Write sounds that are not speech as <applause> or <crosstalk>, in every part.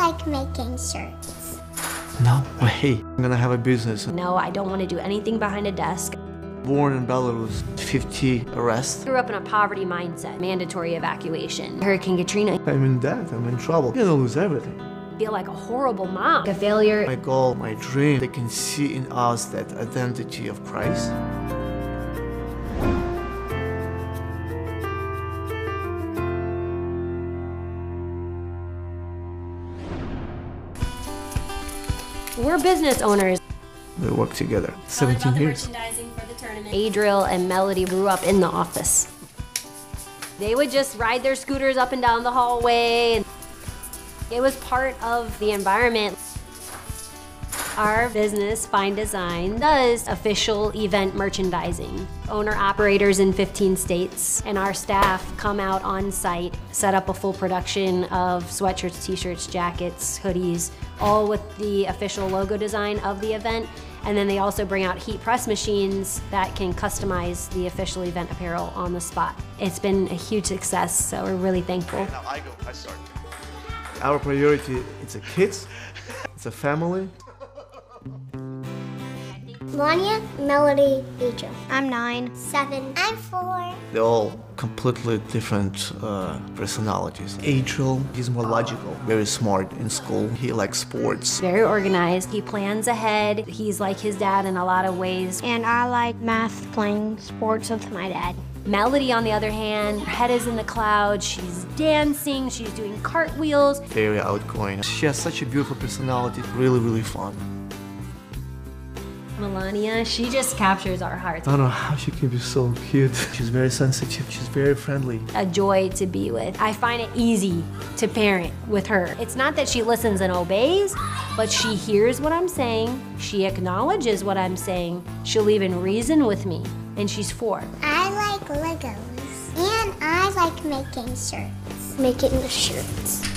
like making shirts. No way. I'm gonna have a business. No, I don't want to do anything behind a desk. Born in Belarus, 50 arrests. Grew up in a poverty mindset, mandatory evacuation. Hurricane Katrina, I'm in debt, I'm in trouble. I'm gonna lose everything. feel like a horrible mom, a failure. My goal, my dream, they can see in us that identity of Christ. We're business owners. We work together. 17 years. Adriel and Melody grew up in the office. They would just ride their scooters up and down the hallway. It was part of the environment. Our business, Fine Design, does official event merchandising. Owner operators in 15 states, and our staff come out on site, set up a full production of sweatshirts, t shirts, jackets, hoodies, all with the official logo design of the event. And then they also bring out heat press machines that can customize the official event apparel on the spot. It's been a huge success, so we're really thankful. Now I go, I start. Our priority, it's a kids, it's a family. Melania, Melody, Adriel. I'm nine. Seven. I'm four. They're all completely different uh, personalities. Adriel, he's more logical, very smart in school. He likes sports. Very organized. He plans ahead. He's like his dad in a lot of ways. And I like math, playing sports with my dad. Melody, on the other hand, her head is in the clouds. She's dancing. She's doing cartwheels. Very outgoing. She has such a beautiful personality, really, really fun. Melania, she just captures our hearts. I don't know how she can be so cute. She's very sensitive, she's very friendly. A joy to be with. I find it easy to parent with her. It's not that she listens and obeys, but she hears what I'm saying. She acknowledges what I'm saying. She'll even reason with me. And she's four. I like Legos. And I like making shirts. Making the shirts.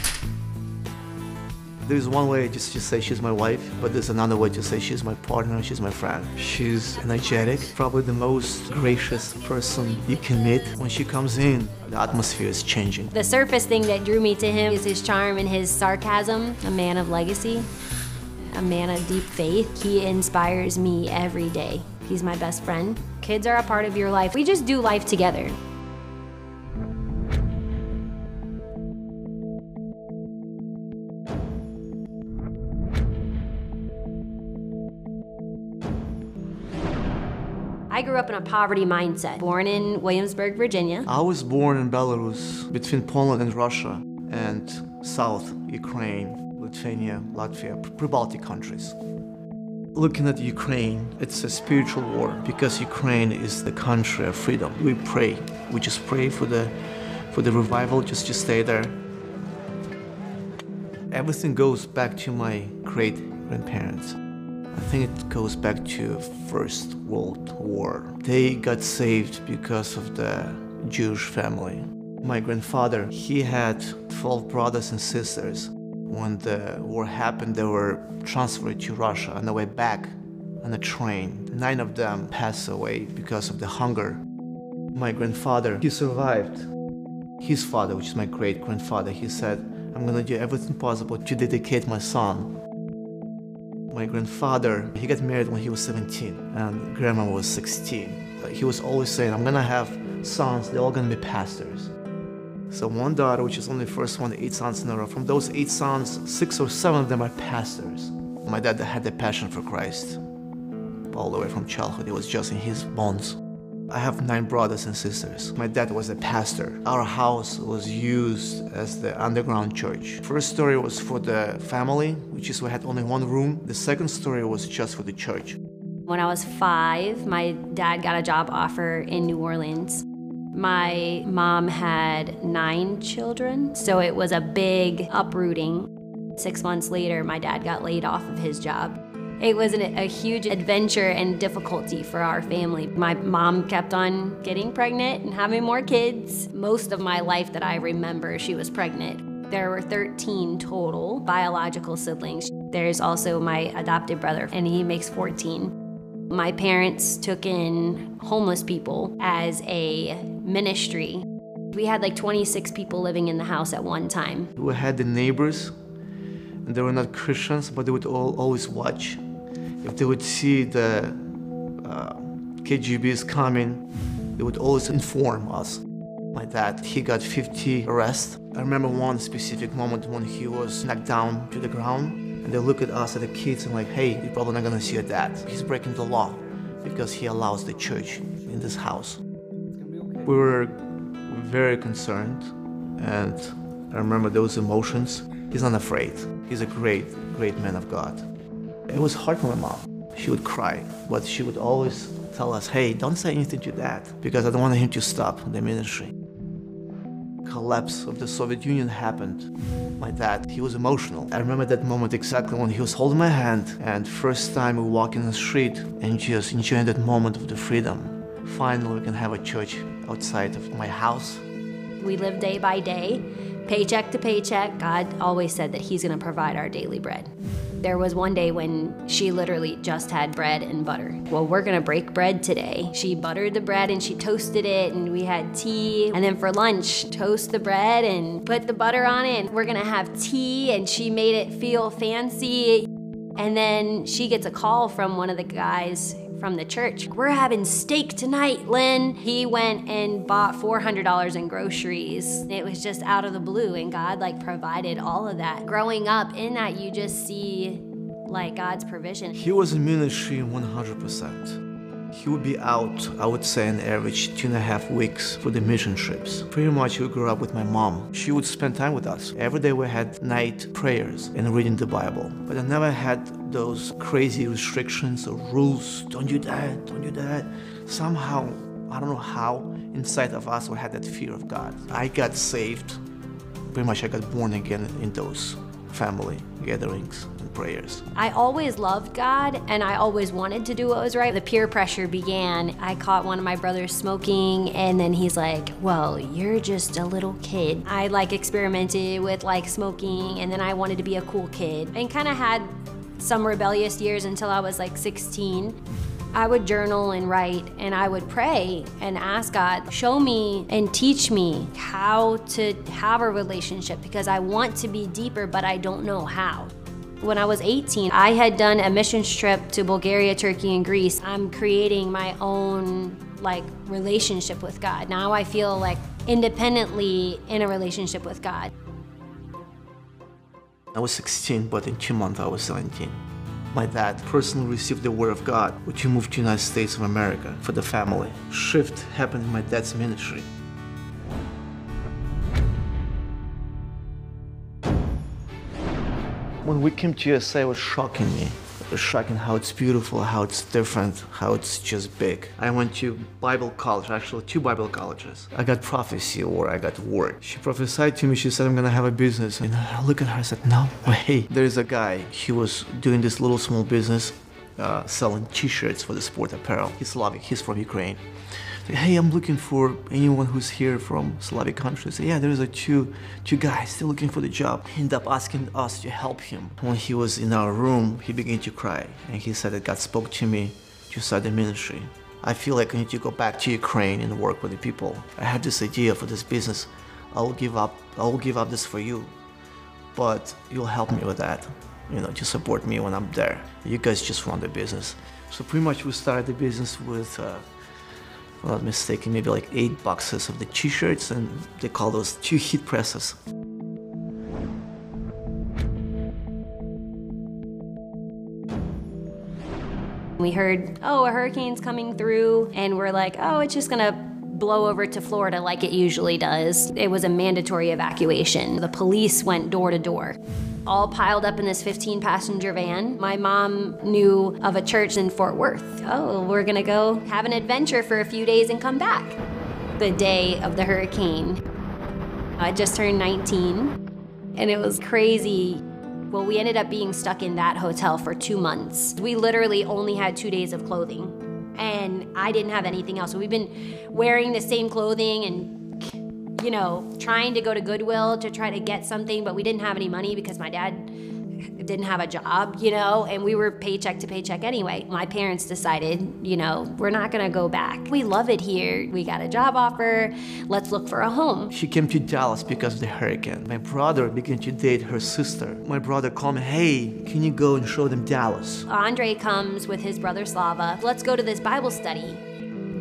There's one way just to say she's my wife, but there's another way to say she's my partner, she's my friend. She's energetic, probably the most gracious person you can meet. When she comes in, the atmosphere is changing. The surface thing that drew me to him is his charm and his sarcasm, a man of legacy, a man of deep faith. He inspires me every day. He's my best friend. Kids are a part of your life. We just do life together. I grew up in a poverty mindset, born in Williamsburg, Virginia. I was born in Belarus, between Poland and Russia, and South Ukraine, Lithuania, Latvia, Pre-Baltic countries. Looking at Ukraine, it's a spiritual war because Ukraine is the country of freedom. We pray. We just pray for the for the revival just to stay there. Everything goes back to my great grandparents. I think it goes back to First World War. They got saved because of the Jewish family. My grandfather, he had 12 brothers and sisters. When the war happened, they were transferred to Russia on the way back on a train. Nine of them passed away because of the hunger. My grandfather, he survived. His father, which is my great grandfather, he said, I'm gonna do everything possible to dedicate my son my grandfather, he got married when he was 17 and grandma was 16. He was always saying, I'm gonna have sons, they're all gonna be pastors. So one daughter, which is only the first one, eight sons in a row. From those eight sons, six or seven of them are pastors. My dad had the passion for Christ. All the way from childhood, it was just in his bones. I have nine brothers and sisters. My dad was a pastor. Our house was used as the underground church. First story was for the family, which is we had only one room. The second story was just for the church. When I was five, my dad got a job offer in New Orleans. My mom had nine children, so it was a big uprooting. Six months later, my dad got laid off of his job. It was an, a huge adventure and difficulty for our family. My mom kept on getting pregnant and having more kids. Most of my life that I remember, she was pregnant. There were 13 total biological siblings. There's also my adopted brother, and he makes 14. My parents took in homeless people as a ministry. We had like 26 people living in the house at one time. We had the neighbors And they were not Christians, but they would all, always watch. If they would see the uh, KGBs coming, they would always inform us. My dad, he got 50 arrests. I remember one specific moment when he was knocked down to the ground, and they look at us, at the kids, and like, hey, you're probably not gonna see your dad. He's breaking the law because he allows the church in this house. We were very concerned, and I remember those emotions. He's not afraid. He's a great, great man of God. It was hard for my mom. She would cry, but she would always tell us, hey, don't say anything to dad because I don't want him to stop the ministry. Collapse of the Soviet Union happened. My dad, he was emotional. I remember that moment exactly when he was holding my hand and first time we walk in the street and just enjoying that moment of the freedom. Finally, we can have a church outside of my house. We live day by day, paycheck to paycheck. God always said that He's going to provide our daily bread. There was one day when she literally just had bread and butter. Well, we're gonna break bread today. She buttered the bread and she toasted it, and we had tea. And then for lunch, toast the bread and put the butter on it. We're gonna have tea, and she made it feel fancy. And then she gets a call from one of the guys from the church. We're having steak tonight, Lynn. He went and bought $400 in groceries. It was just out of the blue, and God like provided all of that. Growing up in that, you just see like God's provision. He was in ministry 100%. He would be out, I would say, an average two and a half weeks for the mission trips. Pretty much we grew up with my mom. She would spend time with us. Every day we had night prayers and reading the Bible. But I never had those crazy restrictions or rules. Don't do that, don't do that. Somehow, I don't know how, inside of us we had that fear of God. I got saved. Pretty much I got born again in those family gatherings and prayers. I always loved God and I always wanted to do what was right. The peer pressure began. I caught one of my brothers smoking and then he's like, "Well, you're just a little kid." I like experimented with like smoking and then I wanted to be a cool kid and kind of had some rebellious years until I was like 16. I would journal and write, and I would pray and ask God, show me and teach me how to have a relationship because I want to be deeper, but I don't know how. When I was 18, I had done a mission trip to Bulgaria, Turkey, and Greece. I'm creating my own like relationship with God. Now I feel like independently in a relationship with God. I was 16, but in two months I was 17. My dad personally received the word of God, which he moved to the United States of America for the family. Shift happened in my dad's ministry. When we came to USA, it was shocking me. Shocking how it's beautiful, how it's different, how it's just big. I went to Bible college, actually two Bible colleges. I got prophecy or I got word. She prophesied to me, she said, I'm gonna have a business. And I look at her, I said, no way. There's a guy, he was doing this little small business, uh, selling t-shirts for the sport apparel. He's Slavic, he's from Ukraine. Hey, I'm looking for anyone who's here from Slavic countries. Yeah, there's a two two guys still looking for the job. He ended up asking us to help him. When he was in our room, he began to cry, and he said that God spoke to me to start the ministry. I feel like I need to go back to Ukraine and work with the people. I have this idea for this business. I'll give up. I'll give up this for you, but you'll help me with that. You know, to support me when I'm there. You guys just run the business. So pretty much we started the business with. Uh, not mistaken, maybe like eight boxes of the t-shirts and they call those <laughs> two heat presses. We heard, oh, a hurricane's coming through, and we're like, oh, it's just gonna blow over to Florida like it usually does. It was a mandatory evacuation. The police went door to door all piled up in this 15 passenger van. My mom knew of a church in Fort Worth. Oh, we're gonna go have an adventure for a few days and come back. The day of the hurricane, I just turned 19 and it was crazy. Well, we ended up being stuck in that hotel for two months. We literally only had two days of clothing and I didn't have anything else. So we've been wearing the same clothing and you know, trying to go to Goodwill to try to get something, but we didn't have any money because my dad didn't have a job, you know, and we were paycheck to paycheck anyway. My parents decided, you know, we're not gonna go back. We love it here. We got a job offer. Let's look for a home. She came to Dallas because of the hurricane. My brother began to date her sister. My brother called me, hey, can you go and show them Dallas? Andre comes with his brother Slava. Let's go to this Bible study.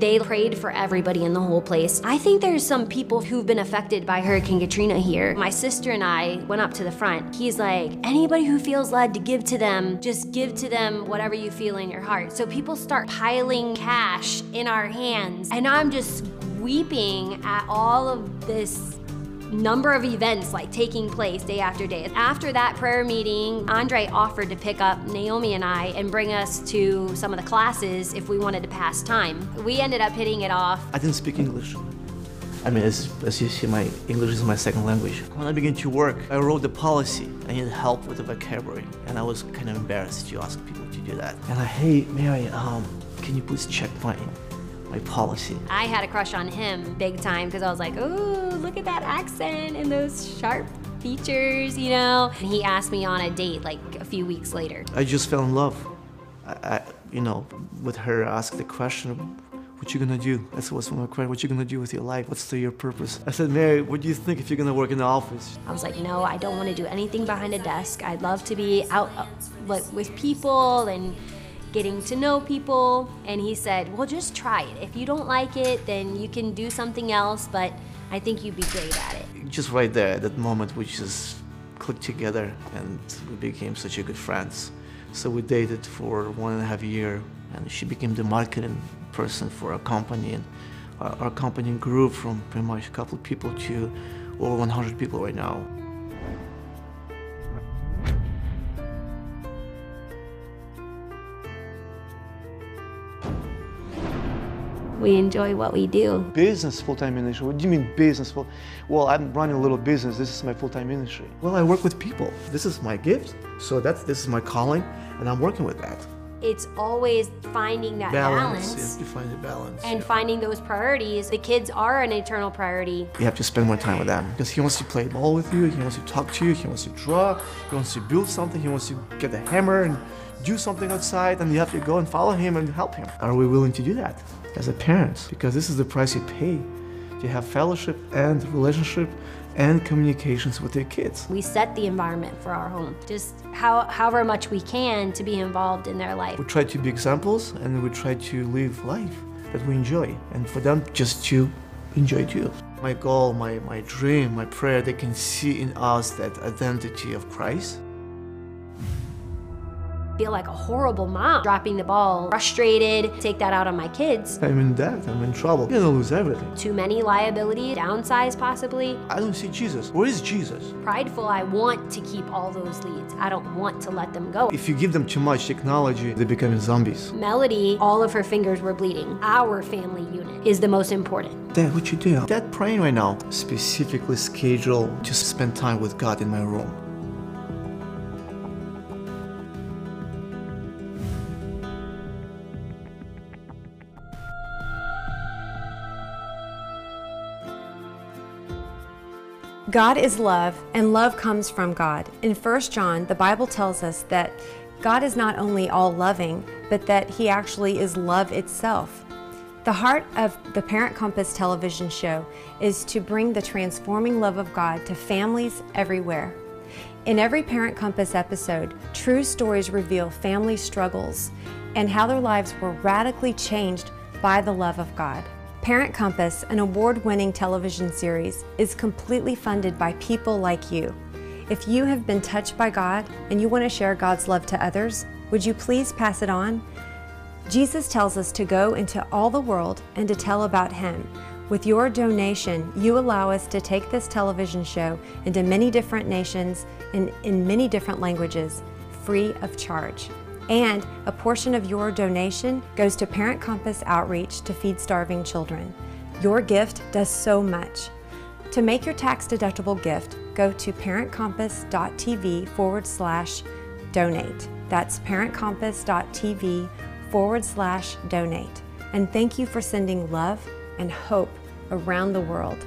They prayed for everybody in the whole place. I think there's some people who've been affected by Hurricane Katrina here. My sister and I went up to the front. He's like, anybody who feels led to give to them, just give to them whatever you feel in your heart. So people start piling cash in our hands, and I'm just weeping at all of this number of events like taking place day after day. After that prayer meeting, Andre offered to pick up Naomi and I and bring us to some of the classes if we wanted to pass time. We ended up hitting it off. I didn't speak English. I mean, as, as you see, my English is my second language. When I began to work, I wrote the policy. I needed help with the vocabulary, and I was kind of embarrassed to ask people to do that. And I, hey, Mary, um, can you please check my my policy? I had a crush on him big time because I was like, ooh, look at that accent and those sharp features, you know? And he asked me on a date like a few weeks later. I just fell in love. I, I you know, with her ask the question, what you gonna do? That's what's my question. What you gonna do with your life? What's the, your purpose? I said, Mary, what do you think if you're gonna work in the office? I was like, no, I don't want to do anything behind a desk. I'd love to be out uh, like with people and getting to know people. And he said, well, just try it. If you don't like it, then you can do something else, but I think you'd be great at it. Just right there, that moment, we just clicked together and we became such a good friends. So we dated for one and a half year and she became the marketing person for our company and our, our company grew from pretty much a couple of people to over 100 people right now. We enjoy what we do. Business full-time ministry. What do you mean business full? Well, I'm running a little business. This is my full-time ministry. Well, I work with people. This is my gift. So that's this is my calling, and I'm working with that. It's always finding that balance, Yes, you find the balance. and yeah. finding those priorities. The kids are an eternal priority. you have to spend more time with them because he wants to play ball with you. He wants to talk to you. He wants to draw. He wants to build something. He wants to get a hammer and do something outside, and you have to go and follow him and help him. Are we willing to do that as a parent? Because this is the price you pay to have fellowship and relationship and communications with their kids. We set the environment for our home, just how, however much we can to be involved in their life. We try to be examples and we try to live life that we enjoy, and for them just to enjoy too. My goal, my, my dream, my prayer, they can see in us that identity of Christ. Feel like a horrible mom, dropping the ball, frustrated, take that out on my kids. I'm in debt, I'm in trouble. You're gonna lose everything. Too many liability, downsize possibly. I don't see Jesus. Where is Jesus? Prideful, I want to keep all those leads. I don't want to let them go. If you give them too much technology, they become zombies. Melody, all of her fingers were bleeding. Our family unit is the most important. Dad, what you do? Dad praying right now. Specifically schedule to spend time with God in my room. God is love, and love comes from God. In 1 John, the Bible tells us that God is not only all loving, but that He actually is love itself. The heart of the Parent Compass television show is to bring the transforming love of God to families everywhere. In every Parent Compass episode, true stories reveal family struggles and how their lives were radically changed by the love of God. Parent Compass, an award winning television series, is completely funded by people like you. If you have been touched by God and you want to share God's love to others, would you please pass it on? Jesus tells us to go into all the world and to tell about Him. With your donation, you allow us to take this television show into many different nations and in many different languages, free of charge. And a portion of your donation goes to Parent Compass Outreach to feed starving children. Your gift does so much. To make your tax deductible gift, go to parentcompass.tv forward slash donate. That's parentcompass.tv forward slash donate. And thank you for sending love and hope around the world.